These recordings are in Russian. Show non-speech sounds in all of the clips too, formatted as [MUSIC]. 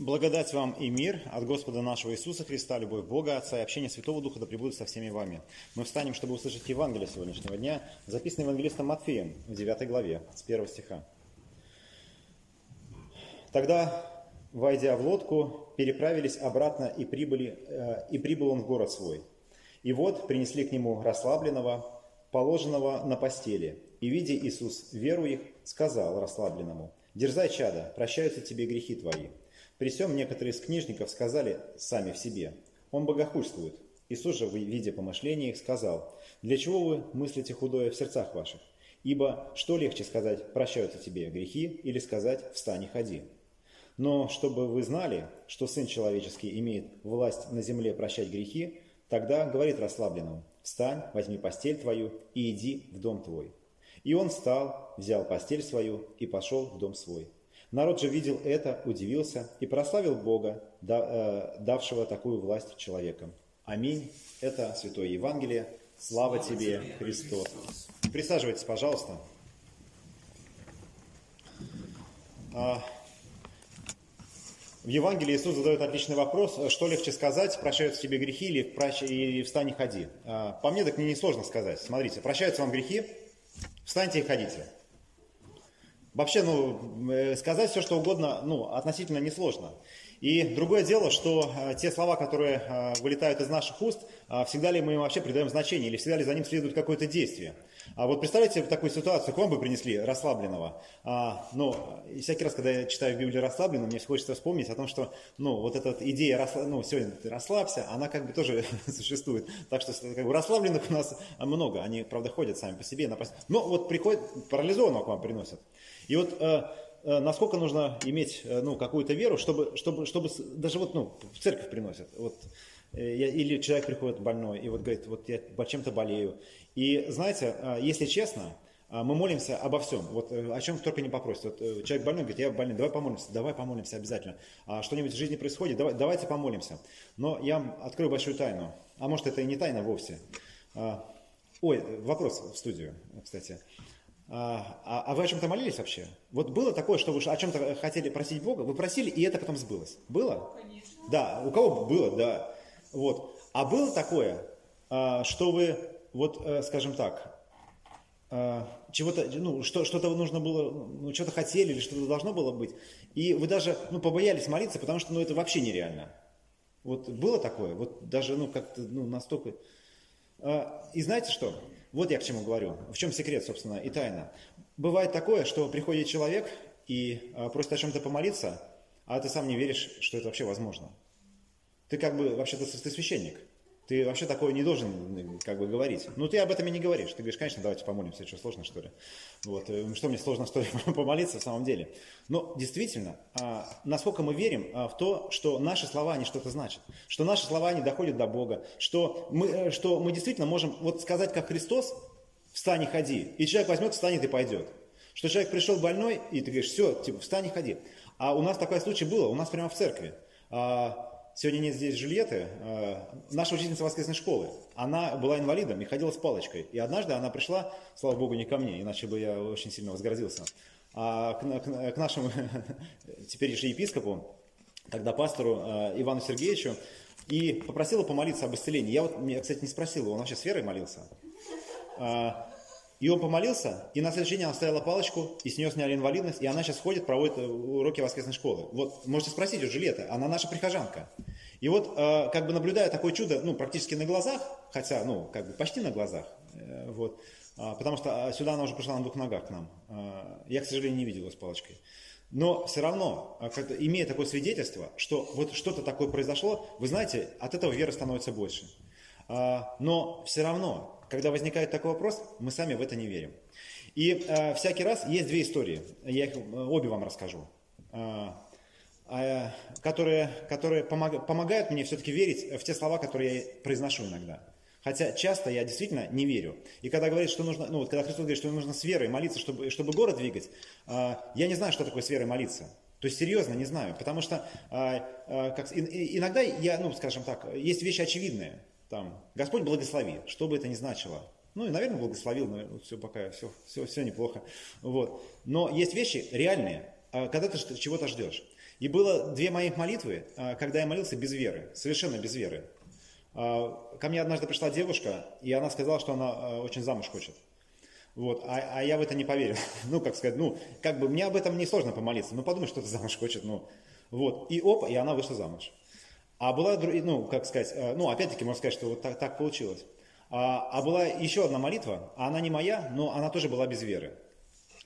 Благодать вам и мир от Господа нашего Иисуса Христа, любовь Бога, Отца и общение Святого Духа да пребудет со всеми вами. Мы встанем, чтобы услышать Евангелие сегодняшнего дня, записанное Евангелистом Матфеем в 9 главе, с 1 стиха. Тогда, войдя в лодку, переправились обратно и, прибыли, э, и прибыл он в город свой. И вот принесли к нему расслабленного, положенного на постели. И, видя Иисус веру их, сказал расслабленному, «Дерзай, чада, прощаются тебе грехи твои». При всем некоторые из книжников сказали сами в себе, он богохульствует. Иисус же, видя помышления их, сказал, для чего вы мыслите худое в сердцах ваших? Ибо что легче сказать, прощаются тебе грехи, или сказать, встань и ходи? Но чтобы вы знали, что Сын Человеческий имеет власть на земле прощать грехи, тогда говорит расслабленному, встань, возьми постель твою и иди в дом твой. И он встал, взял постель свою и пошел в дом свой. Народ же видел это, удивился и прославил Бога, э, давшего такую власть человекам. Аминь. Это Святое Евангелие. Слава, Слава тебе, тебе, Христос. Присаживайтесь, пожалуйста. А, в Евангелии Иисус задает отличный вопрос, что легче сказать, прощаются тебе грехи или, прощ... или встань и ходи. А, по мне так мне несложно сказать. Смотрите, прощаются вам грехи, встаньте и ходите. Вообще, ну, э, сказать все, что угодно, ну, относительно несложно. И другое дело, что э, те слова, которые э, вылетают из наших уст, всегда ли мы им вообще придаем значение, или всегда ли за ним следует какое-то действие. А вот представьте такую ситуацию, к вам бы принесли расслабленного. А, ну, и всякий раз, когда я читаю Библию расслабленно, мне хочется вспомнить о том, что, ну, вот эта идея, расслаб... ну, сегодня ты расслабься, она как бы тоже [LAUGHS] существует. Так что, как бы, расслабленных у нас много, они, правда, ходят сами по себе. Но вот приходят, парализованного к вам приносят. И вот э, э, насколько нужно иметь э, ну, какую-то веру, чтобы, чтобы, чтобы даже вот ну, в церковь приносят. Вот, или человек приходит больной и вот говорит, вот я чем-то болею. И знаете, если честно, мы молимся обо всем. Вот о чем только не попросит. Вот человек больной говорит, я больной, давай помолимся, давай помолимся обязательно. А что-нибудь в жизни происходит, давай, давайте помолимся. Но я вам открою большую тайну. А может это и не тайна вовсе. Ой, вопрос в студию, кстати. А, а, а вы о чем-то молились вообще? Вот было такое, что вы о чем-то хотели просить Бога, вы просили, и это потом сбылось? Было? Конечно. Да, у кого было, да. Вот. А было такое, а, что вы, вот, э, скажем так, а, чего-то, ну, что, что-то нужно было, ну, что-то хотели или что-то должно было быть, и вы даже, ну, побоялись молиться, потому что, ну, это вообще нереально. Вот было такое, вот даже, ну, как-то, ну, настолько... И знаете что? Вот я к чему говорю. В чем секрет, собственно, и тайна. Бывает такое, что приходит человек и а, просит о чем-то помолиться, а ты сам не веришь, что это вообще возможно. Ты как бы, вообще-то, ты священник. Ты вообще такое не должен как бы говорить. Ну, ты об этом и не говоришь. Ты говоришь, конечно, давайте помолимся, что сложно, что ли. Вот. Э, что мне сложно, что ли, [LAUGHS] помолиться в самом деле. Но действительно, а, насколько мы верим а, в то, что наши слова, они что-то значат. Что наши слова, они доходят до Бога. Что мы, э, что мы действительно можем вот сказать, как Христос, встань и ходи. И человек возьмет, встанет и пойдет. Что человек пришел больной, и ты говоришь, все, типа, встань и ходи. А у нас такой случай было, у нас прямо в церкви. А, Сегодня нет здесь Жильеты, э, наша учительница воскресной школы. Она была инвалидом и ходила с палочкой. И однажды она пришла, слава богу, не ко мне, иначе бы я очень сильно возгордился, а к, к, к нашему [LAUGHS] теперь же епископу, тогда пастору э, Ивану Сергеевичу, и попросила помолиться об исцелении. Я вот, я, кстати, не спросил, он вообще с верой молился. А, и он помолился, и на следующий день она оставила палочку, и с нее сняли инвалидность, и она сейчас ходит, проводит э, уроки воскресной школы. Вот, можете спросить у Жилета, она наша прихожанка. И вот, э, как бы наблюдая такое чудо, ну, практически на глазах, хотя, ну, как бы почти на глазах, э, вот, э, потому что а, сюда она уже пришла на двух ногах к нам. Э, я, к сожалению, не видел ее с палочкой. Но все равно, имея такое свидетельство, что вот что-то такое произошло, вы знаете, от этого вера становится больше. Но все равно когда возникает такой вопрос, мы сами в это не верим. И э, всякий раз есть две истории, я их э, обе вам расскажу, э, э, которые, которые помог, помогают мне все-таки верить в те слова, которые я произношу иногда. Хотя часто я действительно не верю. И когда говорит, что нужно, ну вот когда Христос говорит, что нужно с верой молиться, чтобы, чтобы город двигать, э, я не знаю, что такое с верой молиться. То есть серьезно не знаю, потому что э, э, как, и, иногда я, ну скажем так, есть вещи очевидные. Там, Господь благослови, что бы это ни значило. Ну и, наверное, благословил, но все пока, все, все, все неплохо. Вот. Но есть вещи реальные, а когда ты чего-то ждешь. И было две моих молитвы, когда я молился без веры, совершенно без веры. Ко мне однажды пришла девушка, и она сказала, что она очень замуж хочет. Вот, а, а я в это не поверил. [LAUGHS] Ну, как сказать, ну, как бы мне об этом не сложно помолиться. Ну, подумай, что ты замуж хочет, ну. Вот, и опа, и она вышла замуж. А была, ну, как сказать, э, ну, опять-таки, можно сказать, что вот так, так получилось. А, а была еще одна молитва, а она не моя, но она тоже была без веры.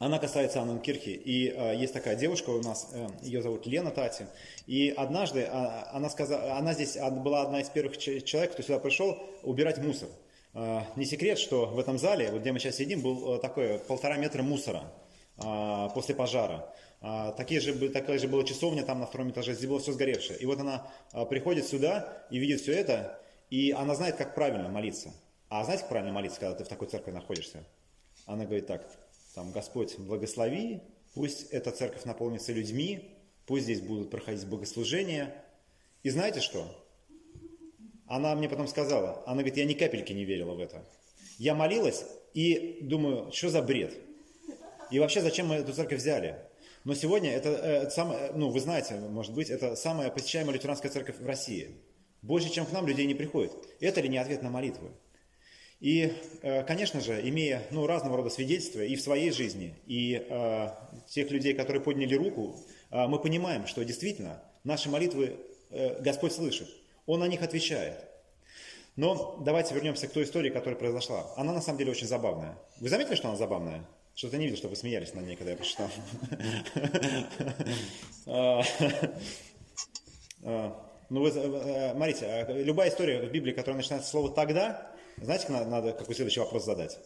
Она касается Анны Кирхи. И э, есть такая девушка у нас, э, ее зовут Лена Тати. И однажды э, она, сказала, она здесь была одна из первых человек, кто сюда пришел убирать мусор. Э, не секрет, что в этом зале, вот где мы сейчас сидим, был такой полтора метра мусора э, после пожара. А, такие же, такая же была часовня там на втором этаже, здесь было все сгоревшее. И вот она приходит сюда и видит все это, и она знает, как правильно молиться. А знаете, как правильно молиться, когда ты в такой церкви находишься? Она говорит так, там, Господь, благослови, пусть эта церковь наполнится людьми, пусть здесь будут проходить богослужения. И знаете что? Она мне потом сказала, она говорит, я ни капельки не верила в это. Я молилась и думаю, что за бред? И вообще, зачем мы эту церковь взяли? Но сегодня это, это самое, ну вы знаете, может быть, это самая посещаемая лютеранская церковь в России. Больше, чем к нам людей не приходит. Это ли не ответ на молитву? И, э, конечно же, имея ну, разного рода свидетельства и в своей жизни, и э, тех людей, которые подняли руку, э, мы понимаем, что действительно наши молитвы э, Господь слышит. Он на них отвечает. Но давайте вернемся к той истории, которая произошла. Она на самом деле очень забавная. Вы заметили, что она забавная? Что-то не видел, что вы смеялись на ней, когда я прочитал. А, а, ну, вы, э, смотрите, а, любая история в Библии, которая начинается с слова «тогда», знаете, надо какой следующий вопрос задать?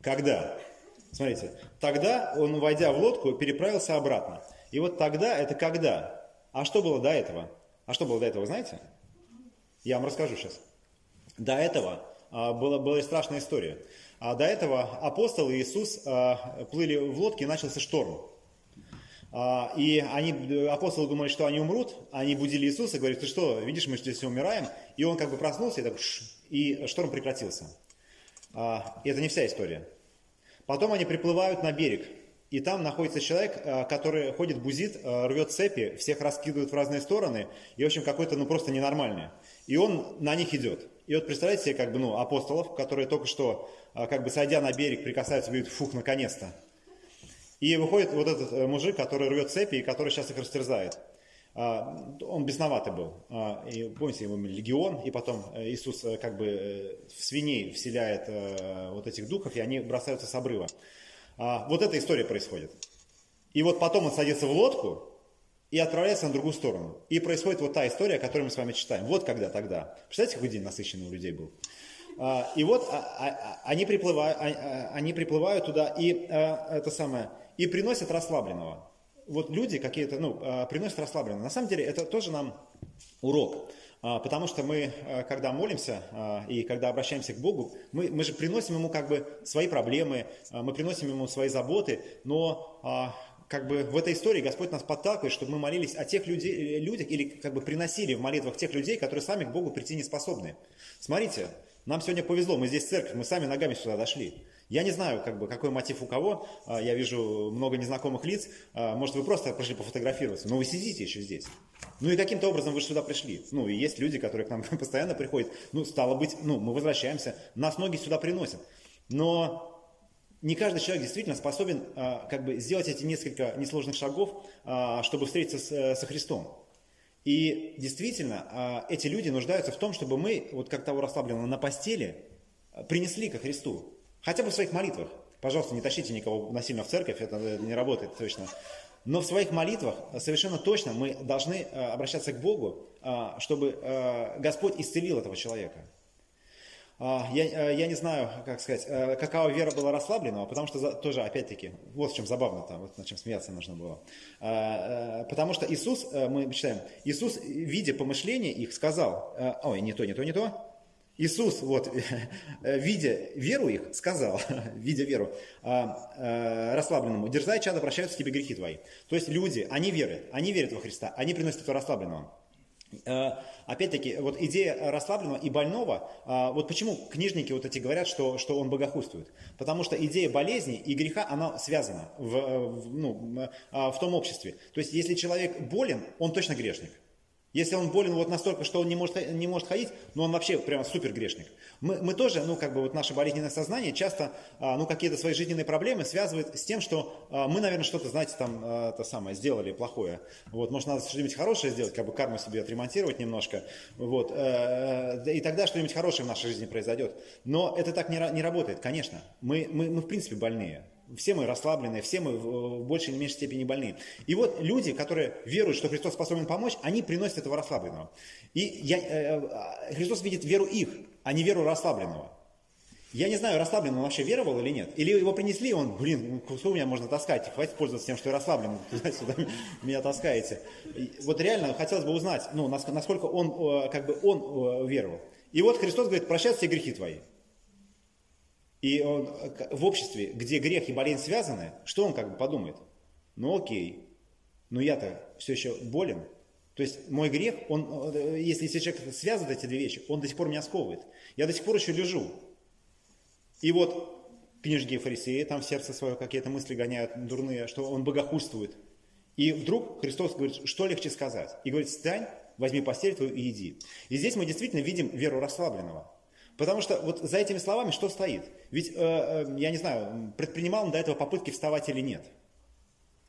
Когда? Смотрите, тогда он, войдя в лодку, переправился обратно. И вот тогда это когда? А что было до этого? А что было до этого, знаете? Я вам расскажу сейчас. До этого была, была страшная история. А до этого апостолы и Иисус а, плыли в лодке и начался шторм. А, и они, апостолы думали, что они умрут, они будили Иисуса, говорят, ты что, видишь, мы здесь умираем. И он как бы проснулся, и, так, и шторм прекратился. И это не вся история. Потом они приплывают на берег, и там находится человек, который ходит, бузит, рвет цепи, всех раскидывает в разные стороны, и, в общем, какой-то, ну, просто ненормальный. И он на них идет. И вот представляете себе, как бы, ну, апостолов, которые только что, а, как бы, сойдя на берег, прикасаются, говорят, фух, наконец-то. И выходит вот этот э, мужик, который рвет цепи и который сейчас их растерзает. А, он бесноватый был. А, и помните, его легион, и потом э, Иисус э, как бы в свиней вселяет вот этих духов, и они бросаются с обрыва. Вот эта история происходит. И вот потом он садится в лодку, и отправляется на другую сторону. И происходит вот та история, которую мы с вами читаем. Вот когда тогда. Представляете, какой день насыщенный у людей был? А, и вот а, а, они приплывают, они приплывают туда и это самое, и приносят расслабленного. Вот люди какие-то, ну, приносят расслабленного. На самом деле это тоже нам урок. Потому что мы, когда молимся и когда обращаемся к Богу, мы, мы же приносим Ему как бы свои проблемы, мы приносим Ему свои заботы, но как бы в этой истории Господь нас подталкивает, чтобы мы молились о тех людей, людях или как бы приносили в молитвах тех людей, которые сами к Богу прийти не способны. Смотрите, нам сегодня повезло, мы здесь церковь, мы сами ногами сюда дошли. Я не знаю, как бы, какой мотив у кого, а, я вижу много незнакомых лиц, а, может вы просто пришли пофотографироваться, но вы сидите еще здесь. Ну и каким-то образом вы сюда пришли. Ну и есть люди, которые к нам [LAUGHS] постоянно приходят, ну стало быть, ну мы возвращаемся, нас ноги сюда приносят. Но не каждый человек действительно способен а, как бы сделать эти несколько несложных шагов, а, чтобы встретиться с, э, со Христом. И действительно, а, эти люди нуждаются в том, чтобы мы, вот как того расслабленного на постели, принесли ко Христу. Хотя бы в своих молитвах. Пожалуйста, не тащите никого насильно в церковь, это не работает точно. Но в своих молитвах совершенно точно мы должны обращаться к Богу, чтобы Господь исцелил этого человека. А, я, э, я не знаю, как сказать, э, какова вера была расслабленного, потому что тоже, опять-таки, вот в чем забавно-то, вот над чем смеяться нужно было. А, э, потому что Иисус, мы читаем, Иисус, видя помышления их, сказал, ой, не то, не то, не то, Иисус, вот, [LAUGHS] видя веру их, сказал, [LAUGHS] видя веру расслабленному, дерзай, чада, прощаются тебе грехи твои. То есть люди, они верят, они верят во Христа, они приносят это расслабленного. Э, опять-таки, вот идея расслабленного и больного, э, вот почему книжники вот эти говорят, что, что он богохульствует? Потому что идея болезни и греха, она связана в, в, ну, в том обществе. То есть, если человек болен, он точно грешник. Если он болен вот настолько, что он не может, не может ходить, ну он вообще прямо супер грешник. Мы, мы тоже, ну как бы вот наше болезненное сознание часто, а, ну какие-то свои жизненные проблемы связывает с тем, что а, мы, наверное, что-то, знаете, там, а, то самое, сделали плохое. Вот, может, надо что-нибудь хорошее сделать, как бы карму себе отремонтировать немножко. Вот, э, и тогда что-нибудь хорошее в нашей жизни произойдет. Но это так не, не работает, конечно. Мы, мы, мы в принципе больные. Все мы расслабленные, все мы в большей или меньшей степени больные. И вот люди, которые веруют, что Христос способен помочь, они приносят этого расслабленного. И я, э, э, Христос видит веру их, а не веру расслабленного. Я не знаю, расслабленный он вообще веровал или нет. Или его принесли, он, блин, ну, сколько меня можно таскать, хватит пользоваться тем, что я расслаблен, [LAUGHS] туда-сюда меня таскаете. И вот реально хотелось бы узнать, ну, насколько он, э, как бы он веровал. И вот Христос говорит, прощай все грехи твои. И он, в обществе, где грех и болезнь связаны, что он как бы подумает? Ну окей, но я-то все еще болен. То есть мой грех, он, если, если человек связывает эти две вещи, он до сих пор меня сковывает. Я до сих пор еще лежу. И вот книжки фарисеи там в сердце свое какие-то мысли гоняют дурные, что он богохульствует. И вдруг Христос говорит, что легче сказать? И говорит, встань, возьми постель твою и иди. И здесь мы действительно видим веру расслабленного. Потому что вот за этими словами что стоит? Ведь, э, э, я не знаю, предпринимал он до этого попытки вставать или нет.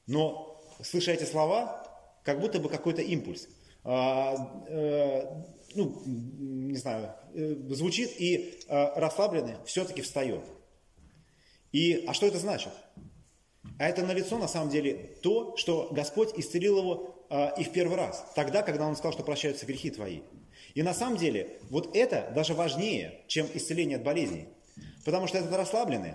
Но, слыша эти слова, как будто бы какой-то импульс. Э, э, ну, не знаю, звучит и расслабленный все-таки встает. И, а что это значит? А это налицо на самом деле то, что Господь исцелил его э, и в первый раз, тогда, когда он сказал, что прощаются грехи твои. И на самом деле вот это даже важнее, чем исцеление от болезней. Потому что этот расслабленный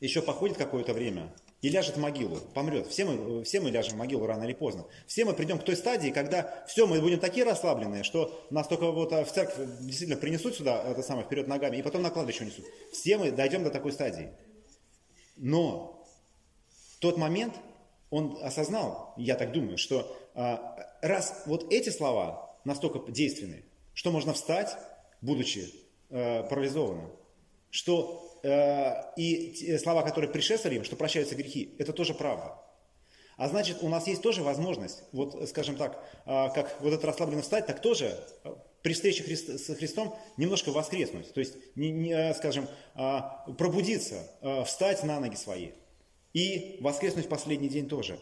еще походит какое-то время и ляжет в могилу, помрет. Все мы, все мы ляжем в могилу рано или поздно. Все мы придем к той стадии, когда все, мы будем такие расслабленные, что нас только вот а, в церковь действительно принесут сюда, это самое, вперед ногами, и потом на кладбище унесут. Все мы дойдем до такой стадии. Но в тот момент он осознал, я так думаю, что а, раз вот эти слова настолько действенны, что можно встать, будучи э, парализованным, что э, и слова, которые предшествовали им, что прощаются грехи, это тоже правда. А значит, у нас есть тоже возможность, вот, скажем так, э, как вот это расслабленно встать, так тоже э, при встрече Христ, с Христом немножко воскреснуть, то есть, не, не, э, скажем, э, пробудиться, э, встать на ноги свои и воскреснуть в последний день тоже.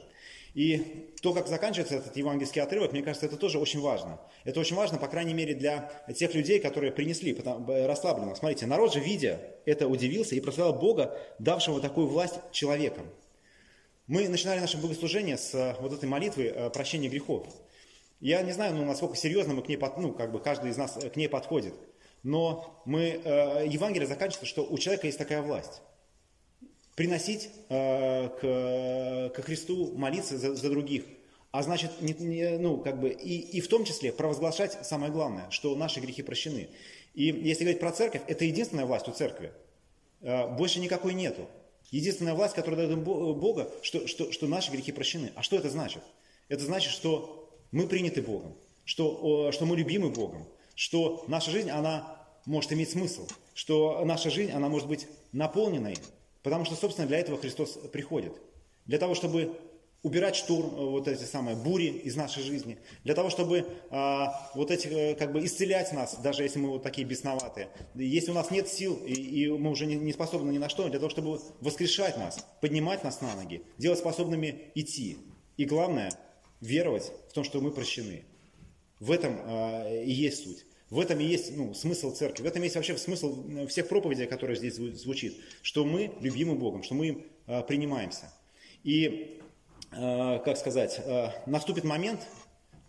И то, как заканчивается этот евангельский отрывок, мне кажется, это тоже очень важно. Это очень важно, по крайней мере, для тех людей, которые принесли э, расслабленно. Смотрите, народ же, видя это, удивился и прославлял Бога, давшего такую власть человекам. Мы начинали наше богослужение с э, вот этой молитвы э, прощения грехов. Я не знаю, ну, насколько серьезно мы к ней, ну, как бы каждый из нас к ней подходит. Но мы, Евангелие заканчивается, что у человека есть такая власть приносить э, к, к Христу, молиться за, за других. А значит, не, не, ну, как бы, и, и в том числе провозглашать самое главное, что наши грехи прощены. И если говорить про церковь, это единственная власть у церкви. Э, больше никакой нету. Единственная власть, которая дает Бога, что, что, что наши грехи прощены. А что это значит? Это значит, что мы приняты Богом, что, что мы любимы Богом, что наша жизнь, она может иметь смысл, что наша жизнь, она может быть наполненной Потому что, собственно, для этого Христос приходит. Для того, чтобы убирать штурм, э, вот эти самые бури из нашей жизни, для того, чтобы а, вот эти, э, как бы исцелять нас, даже если мы вот такие бесноватые. Если у нас нет сил, и, и мы уже не, не способны ни на что, для того, чтобы воскрешать нас, поднимать нас на ноги, делать способными идти. И главное, веровать в том, что мы прощены. В этом а, и есть суть. В этом и есть ну, смысл церкви, в этом есть вообще смысл э, всех проповедей, которые здесь звучит, что мы любимы Богом, что мы им э, принимаемся. И, э, как сказать, э, наступит момент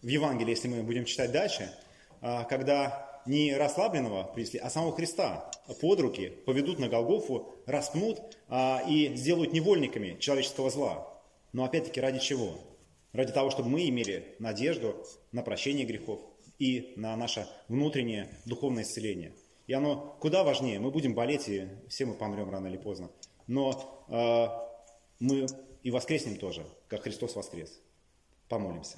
в Евангелии, если мы будем читать дальше, э, когда не расслабленного принесли, а самого Христа под руки поведут на Голгофу, распнут э, и сделают невольниками человеческого зла. Но опять-таки ради чего? Ради того, чтобы мы имели надежду на прощение грехов, и на наше внутреннее духовное исцеление. И оно куда важнее. Мы будем болеть, и все мы помрем рано или поздно. Но э, мы и воскреснем тоже, как Христос воскрес. Помолимся.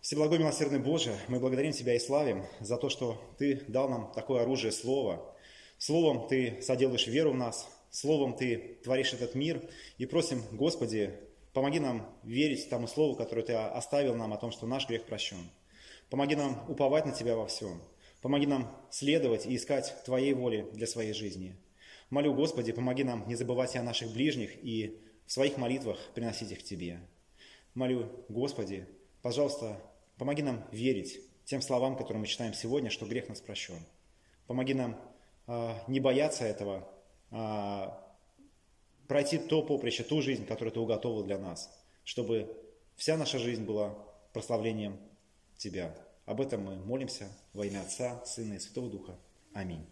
Всеблагой милосердный Боже, мы благодарим Тебя и славим за то, что Ты дал нам такое оружие Слова. Словом Ты соделаешь веру в нас, Словом Ты творишь этот мир. И просим, Господи, помоги нам верить тому Слову, которое Ты оставил нам о том, что наш грех прощен. Помоги нам уповать на Тебя во всем. Помоги нам следовать и искать Твоей воли для своей жизни. Молю, Господи, помоги нам не забывать о наших ближних и в своих молитвах приносить их к Тебе. Молю, Господи, пожалуйста, помоги нам верить тем словам, которые мы читаем сегодня, что грех нас прощен. Помоги нам э, не бояться этого, э, пройти то поприще, ту жизнь, которую Ты уготовил для нас, чтобы вся наша жизнь была прославлением Тебя. Об этом мы молимся во имя Отца, Сына и Святого Духа. Аминь.